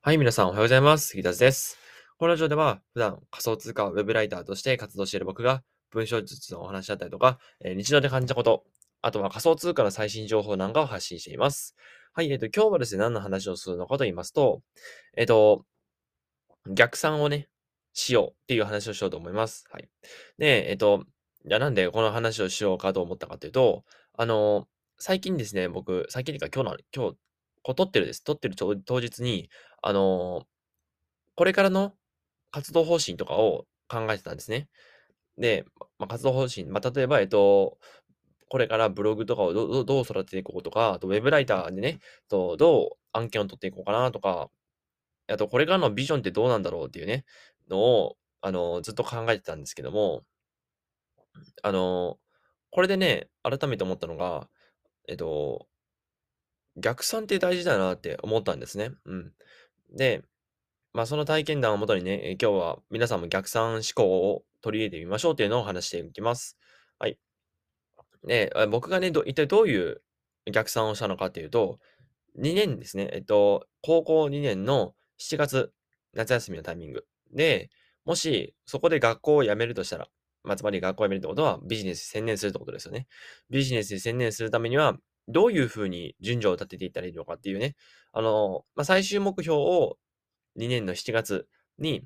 はい、皆さんおはようございます。杉田です。このラジオでは、普段仮想通貨ウェブライターとして活動している僕が、文章術のお話だったりとか、えー日常で感じたこと、あとは仮想通貨の最新情報なんかを発信しています。はい、えっ、と、今日はですね、何の話をするのかと言いますと、えっ、と、逆算をね、しようっていう話をしようと思います。はい。で、えっ、と、じゃあなんでこの話をしようかと思ったかというと、あの、最近ですね、僕、最近というか今日の、今日、こう撮ってるです。撮ってる当日に、あの、これからの活動方針とかを考えてたんですね。で、まあ、活動方針、まあ、例えば、えっと、これからブログとかをどどどう育てていこうとか、あとウェブライターでね、とどう案件を取っていこうかなとか、あとこれからのビジョンってどうなんだろうっていうね、のを、あの、ずっと考えてたんですけども、あの、これでね、改めて思ったのが、えっと、逆算って大事だなって思ったんですね。うん。で、まあ、その体験談をもとにね、今日は皆さんも逆算思考を取り入れてみましょうというのを話していきます。はい。で、僕がね、ど一体どういう逆算をしたのかっていうと、2年ですね。えっと、高校2年の7月、夏休みのタイミングで、もしそこで学校を辞めるとしたら、まあ、つまり学校を辞めるってことはビジネスに専念するってことですよね。ビジネスに専念するためには、どういうふうに順序を立てていったらいいのかっていうね、あの、まあ、最終目標を2年の7月に、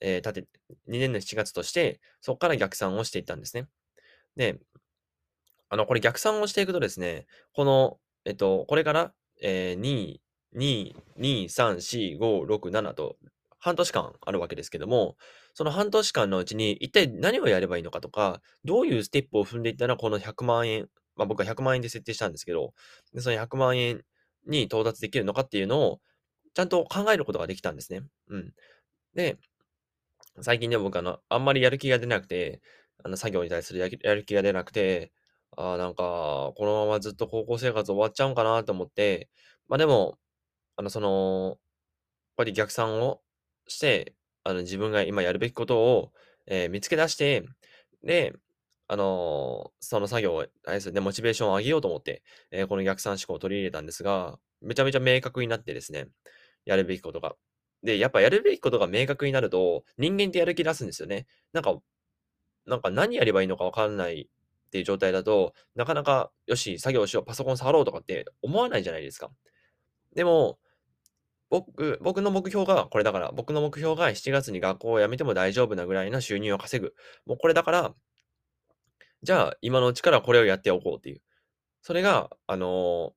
えー、立て、2年の7月として、そこから逆算をしていったんですね。で、あの、これ逆算をしていくとですね、この、えっと、これから、えー、2、2、2、3、4、5、6、7と、半年間あるわけですけども、その半年間のうちに一体何をやればいいのかとか、どういうステップを踏んでいったらこの100万円、まあ僕は100万円で設定したんですけど、でその100万円に到達できるのかっていうのを、ちゃんと考えることができたんですね。うん。で、最近でも僕あの、あんまりやる気が出なくて、あの、作業に対するやるやる気が出なくて、ああ、なんか、このままずっと高校生活終わっちゃうんかなと思って、まあ、でも、あの、その、やっぱり逆算をして、あの、自分が今やるべきことを、えー見つけ出して、で、あの、その作業を対すね、モチベーションを上げようと思って、えーこの逆算思考を取り入れたんですが、めちゃめちゃ明確になってですねやるべきことが。で、やっぱやるべきことが明確になると、人間ってやる気出すんですよね。なんかなんか何やればいいのかわかんないっていう状態だと、なかなか、よし、作業しよう、パソコン触ろうとかって思わないじゃないですか。でも、僕僕の目標がこれだから、僕の目標が7月に学校を辞めても大丈夫なぐらいの収入を稼ぐ。もうこれだから、じゃあ今のうちからこれをやっておこうっていう。それが、あの、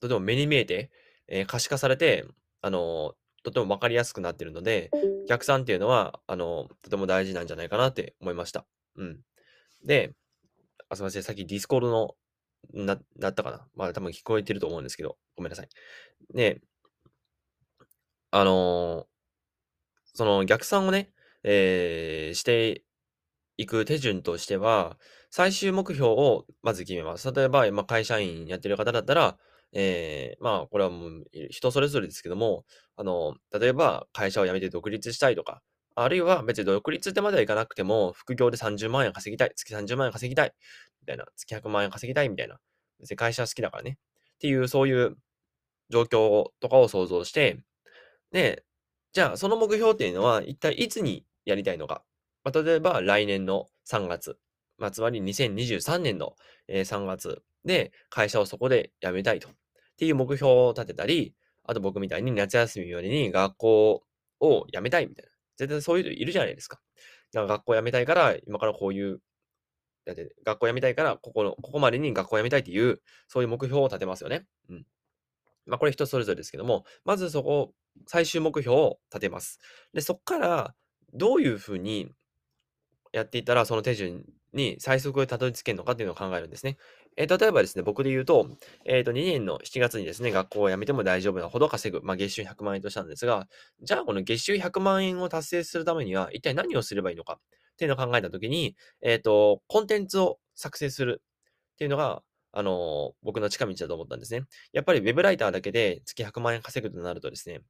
とても目に見えて、えー可視化されて、あの、とても分かりやすくなってるので、逆算っていうのは、あの、とても大事なんじゃないかなって思いました。うん。で、あ、すいません、さっき Discord の、ななったかな？まあ、多分聞こえてると思うんですけど、ごめんなさい。で、あの、その逆算をね、えーしていく手順としては、最終目標をまず決めます。例えば、まあ、会社員やってる方だったら、えー、まあ、これはもう人それぞれですけども、あの、例えば会社を辞めて独立したいとか、あるいは別に独立ってまではいかなくても、副業で30万円稼ぎたい、月30万円稼ぎたい、みたいな、月100万円稼ぎたいみたいな、別に会社好きだからね、っていう、そういう状況とかを想像して、で、じゃあその目標っていうのは一体いつにやりたいのか。まあ、例えば来年の3月、まあ、つまり2023年の3月で会社をそこで辞めたいと。っていう目標を立てたり、あと僕みたいに夏休みよりに学校を辞めたいみたいな。絶対そういう人いるじゃないですか。だか学校辞めたいから、今からこういう、だって学校辞めたいから、ここの、ここまでに学校辞めたいっていう、そういう目標を立てますよね。うん。まあこれ人それぞれですけども、まずそこ、最終目標を立てます。で、そこから、どういうふうにやっていたら、その手順に最速でたどり着けるのかっていうのを考えるんですね。えー、例えばですね、僕で言うと、えっ、ー、と、2年の7月にですね、学校を辞めても大丈夫なほど稼ぐ、まあ、月収100万円としたんですが、じゃあ、この月収100万円を達成するためには、一体何をすればいいのかっていうのを考えたときに、えっ、ー、と、コンテンツを作成するっていうのが、あの僕の近道だと思ったんですね。やっぱり web ライターだけで月100万円稼ぐとなるとですね、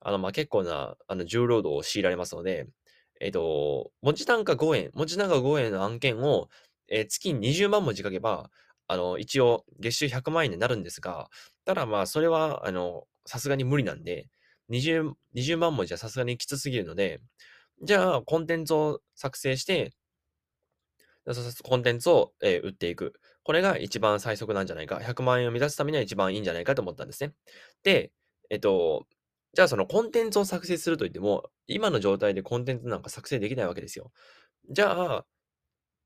あの、まあ、結構な、あの、重労働を強いられますので、えっ、と、文字単価5円、文字単価5円の案件を、えー、月に20万文字書けば、あの、一応、月収100万円になるんですが、ただまあ、それは、あの、さすがに無理なんで、20、20万文字はさすがにきつすぎるので、じゃあ、コンテンツを作成して、コンテンツを、えー、売っていく。これが一番最速なんじゃないか。100万円を目指すためには一番いいんじゃないかと思ったんですね。で、えっと、じゃあそのコンテンツを作成するといっても、今の状態でコンテンツなんか作成できないわけですよ。じゃあ、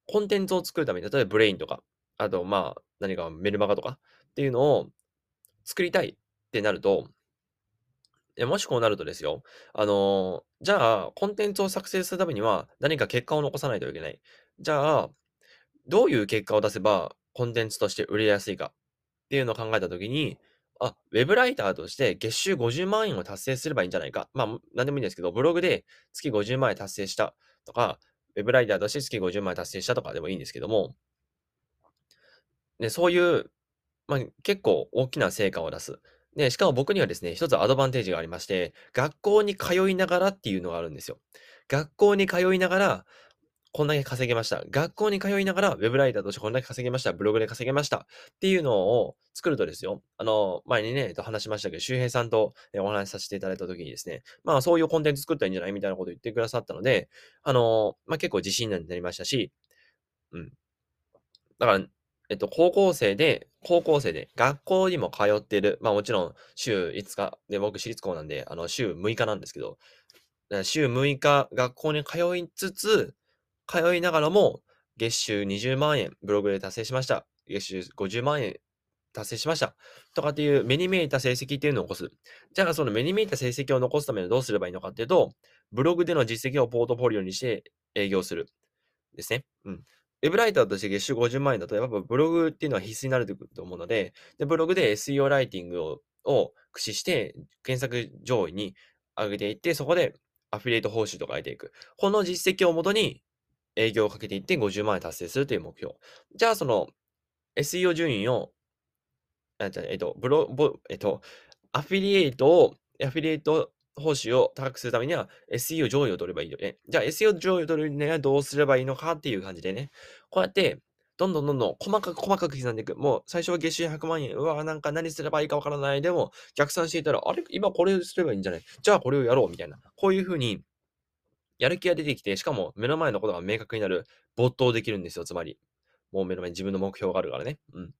コンテンツを作るために、例えばブレインとか、あとまあ、何かメルマガとかっていうのを作りたいってなると、もしこうなるとですよ、あの、じゃあ、コンテンツを作成するためには何か結果を残さないといけない。じゃあ、どういう結果を出せばコンテンツとして売れやすいかっていうのを考えたときに、あ、ウェブライターとして月収50万円を達成すればいいんじゃないか。まあ、なんでもいいんですけど、ブログで月50万円達成したとか、ウェブライターとして月50万円達成したとかでもいいんですけども、で、そういう、まあ、結構大きな成果を出す。で、しかも僕にはですね、一つアドバンテージがありまして、学校に通いながらっていうのがあるんですよ。学校に通いながら、こんだけ稼げました。学校に通いながら、ウェブライターとしてこんだけ稼げました。ブログで稼げました。っていうのを作るとですよ。あの、前にね、えっと話しましたけど、周平さんとお話しさせていただいたときにですね、まあそういうコンテンツ作ったらいいんじゃないみたいなことを言ってくださったので、あの、まあ結構自信になりましたし、うん。だから、えっと、高校生で、高校生で、学校にも通ってる。まあもちろん、週5日、で、僕、私立校なんで、あの、週6日なんですけど、週6日、学校に通いつつ、通いながらも、月収20万円、ブログで達成しました。月収50万円、達成しました。とかっていう目に見えた成績っていうのを起こす。じゃあ、その目に見えた成績を残すためにどうすればいいのかっていうと、ブログでの実績をポートフォリオにして営業する。ですね。うん。ウェブライターとして月収50万円だと、やっぱブログっていうのは必須になると思うので、でブログで SEO ライティングをを駆使して検索上位に上げていって、そこでアフィリエイト報酬とか得ていく。この実績をもとに営業をかけていって50万円達成するという目標。じゃあ、その SEO 順位を、えっと、ブロ、えっと、アフィリエイトを、アフィリエイト報酬を高くするためには SEO 上位を取ればいいよね。じゃあ SEO 上位を取るにはどうすればいいのかっていう感じでね。こうやって、どんどんどんどん細かく細かく刻んでいく。もう最初は月収100万円。うわ、なんか何すればいいかわからない。でも逆算していたら、あれ？今これすればいいんじゃない？じゃあこれをやろうみたいな。こういうふうに、やる気が出てきて、しかも目の前のことが明確になる。没頭できるんですよ、つまり。もう目の前に自分の目標があるからね。うん。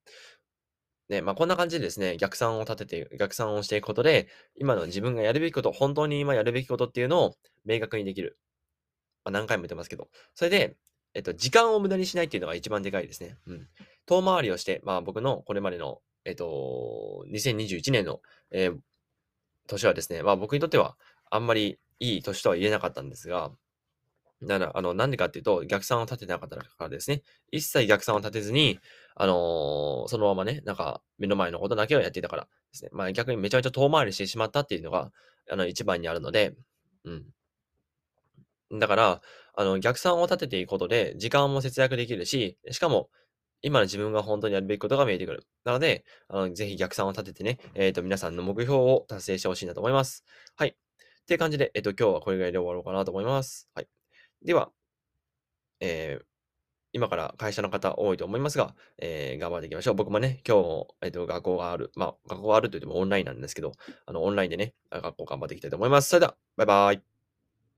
ね、まあ、こんな感じでですね、逆算を立てて、逆算をしていくことで、今の自分がやるべきこと、本当に今やるべきことっていうのを明確にできる。まあ、何回も言ってますけど。それで、えっと、時間を無駄にしないっていうのが一番でかいですね。うん。遠回りをして、まあ僕のこれまでの、えっと、2021年の、えー、年はですね、まあ僕にとってはあんまりいい年とは言えなかったんですが、なら、あの、なんでかっていうと、逆算を立てなかったからですね。一切逆算を立てずに、あのー、そのままね、なんか、目の前のことだけをやっていたからですね。まあ逆にめちゃめちゃ遠回りしてしまったっていうのが、あの、一番にあるので、うん。だから、あの、逆算を立てていくことで、時間も節約できるし、しかも、今の自分が本当にやるべきことが見えてくる。なので、あのぜひ逆算を立ててね、えっ、ー、と、皆さんの目標を達成してほしいなと思います。はい。っていう感じで、えっ、と、今日はこれぐらいで終わろうかなと思います。はい。では、えー、今から会社の方多いと思いますが、えー、頑張っていきましょう。僕もね、今日も、えっ、ー、と、学校がある。まあ、学校があると言ってもオンラインなんですけど、あの、オンラインでね、学校頑張っていきたいと思います。それでは、バイバイ。